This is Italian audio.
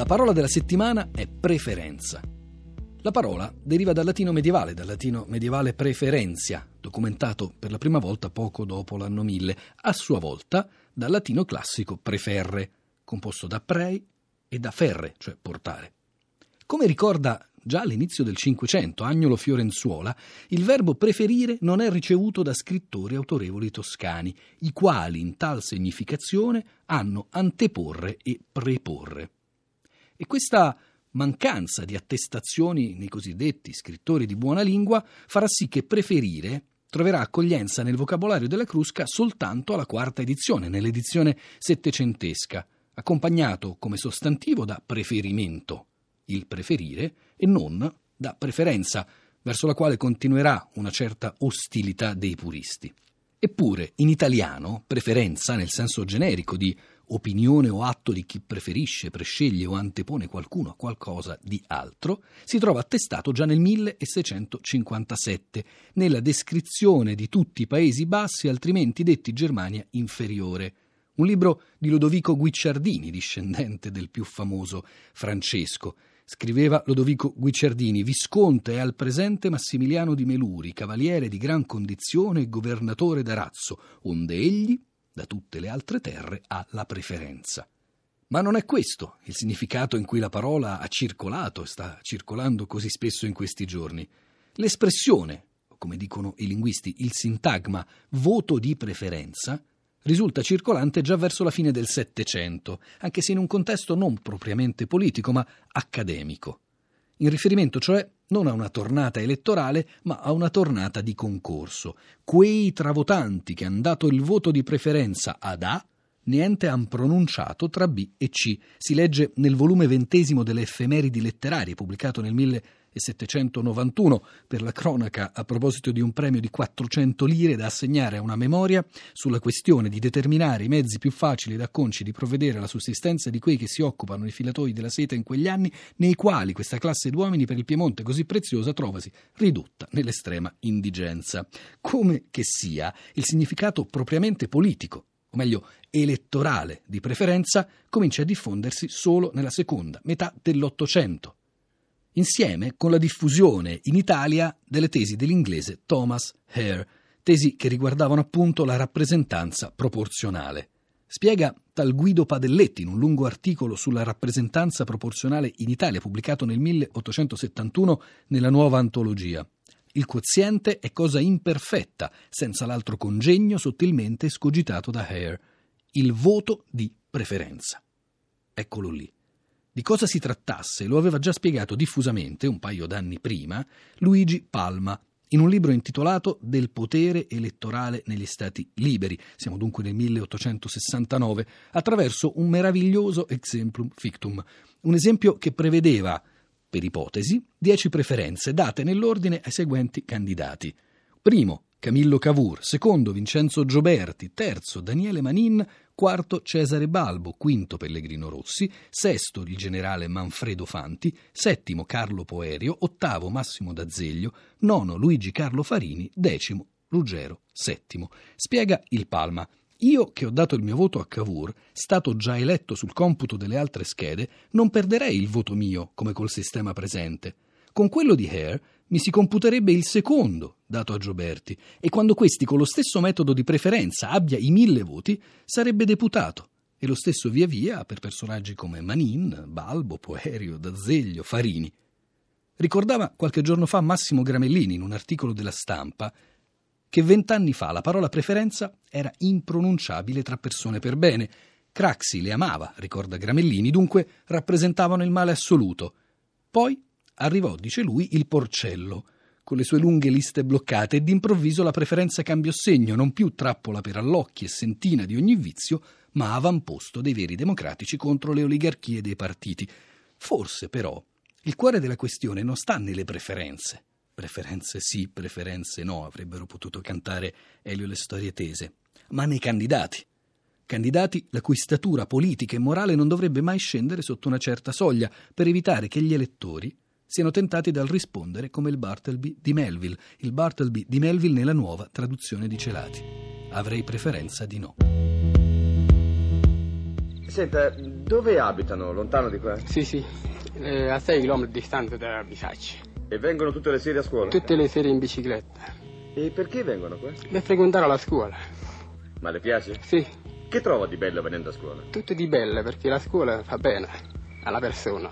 La parola della settimana è preferenza. La parola deriva dal latino medievale, dal latino medievale preferenzia, documentato per la prima volta poco dopo l'anno 1000, a sua volta dal latino classico preferre, composto da prei e da ferre, cioè portare. Come ricorda già all'inizio del Cinquecento Agnolo Fiorenzuola, il verbo preferire non è ricevuto da scrittori autorevoli toscani, i quali in tal significazione hanno anteporre e preporre. E questa mancanza di attestazioni nei cosiddetti scrittori di buona lingua farà sì che preferire troverà accoglienza nel vocabolario della Crusca soltanto alla quarta edizione, nell'edizione settecentesca, accompagnato come sostantivo da preferimento, il preferire, e non da preferenza, verso la quale continuerà una certa ostilità dei puristi. Eppure, in italiano, preferenza, nel senso generico di opinione o atto di chi preferisce, presceglie o antepone qualcuno a qualcosa di altro, si trova attestato già nel 1657, nella descrizione di tutti i Paesi Bassi, altrimenti detti Germania inferiore. Un libro di Lodovico Guicciardini, discendente del più famoso Francesco. Scriveva Lodovico Guicciardini, Visconte è al presente Massimiliano di Meluri, cavaliere di gran condizione e governatore d'Arazzo, onde egli, da tutte le altre terre ha la preferenza. Ma non è questo il significato in cui la parola ha circolato e sta circolando così spesso in questi giorni. L'espressione, come dicono i linguisti, il sintagma voto di preferenza, risulta circolante già verso la fine del Settecento, anche se in un contesto non propriamente politico, ma accademico. In riferimento cioè non a una tornata elettorale, ma a una tornata di concorso. Quei travotanti che hanno dato il voto di preferenza ad A, niente han pronunciato tra B e C. Si legge nel volume ventesimo delle effemeridi letterarie, pubblicato nel 1900 791 per la cronaca a proposito di un premio di 400 lire da assegnare a una memoria sulla questione di determinare i mezzi più facili ed acconci di provvedere alla sussistenza di quei che si occupano di filatoi della seta in quegli anni nei quali questa classe d'uomini per il Piemonte così preziosa trovasi ridotta nell'estrema indigenza. Come che sia, il significato propriamente politico o meglio elettorale di preferenza, comincia a diffondersi solo nella seconda metà dell'Ottocento, insieme con la diffusione in Italia delle tesi dell'inglese Thomas Hare, tesi che riguardavano appunto la rappresentanza proporzionale. Spiega tal Guido Padelletti in un lungo articolo sulla rappresentanza proporzionale in Italia pubblicato nel 1871 nella nuova antologia. Il quoziente è cosa imperfetta, senza l'altro congegno sottilmente scogitato da Hare, il voto di preferenza. Eccolo lì. Di cosa si trattasse lo aveva già spiegato diffusamente, un paio d'anni prima, Luigi Palma, in un libro intitolato Del potere elettorale negli Stati liberi, siamo dunque nel 1869, attraverso un meraviglioso exemplum fictum, un esempio che prevedeva, per ipotesi, dieci preferenze date nell'ordine ai seguenti candidati. Primo, Camillo Cavour, secondo Vincenzo Gioberti, terzo Daniele Manin, quarto Cesare Balbo, quinto Pellegrino Rossi, sesto il generale Manfredo Fanti, settimo Carlo Poerio, ottavo Massimo D'Azeglio, nono Luigi Carlo Farini, decimo Ruggero settimo. Spiega il Palma. Io che ho dato il mio voto a Cavour, stato già eletto sul computo delle altre schede, non perderei il voto mio come col sistema presente. Con quello di Hare mi si computerebbe il secondo dato a Gioberti e quando questi con lo stesso metodo di preferenza abbia i mille voti sarebbe deputato e lo stesso via via per personaggi come Manin, Balbo, Poerio, D'Azeglio, Farini. Ricordava qualche giorno fa Massimo Gramellini in un articolo della stampa che vent'anni fa la parola preferenza era impronunciabile tra persone per bene. Craxi le amava, ricorda Gramellini, dunque rappresentavano il male assoluto. Poi arrivò, dice lui, il porcello, con le sue lunghe liste bloccate e d'improvviso la preferenza cambiò segno, non più trappola per allocchi e sentina di ogni vizio, ma avamposto dei veri democratici contro le oligarchie dei partiti. Forse, però, il cuore della questione non sta nelle preferenze. Preferenze sì, preferenze no, avrebbero potuto cantare Elio le storie tese, ma nei candidati. Candidati la cui statura politica e morale non dovrebbe mai scendere sotto una certa soglia per evitare che gli elettori siano tentati dal rispondere come il Bartleby di Melville, il Bartleby di Melville nella nuova traduzione di Celati. Avrei preferenza di no. Senta, dove abitano? Lontano di qua? Sì, sì, eh, a 6 km distanza da Bisacci. E vengono tutte le sere a scuola? Tutte le sere in bicicletta. E perché vengono qua? Per frequentare la scuola. Ma le piace? Sì, Che trova di bello venendo a scuola? tutto di bello perché la scuola fa bene alla persona.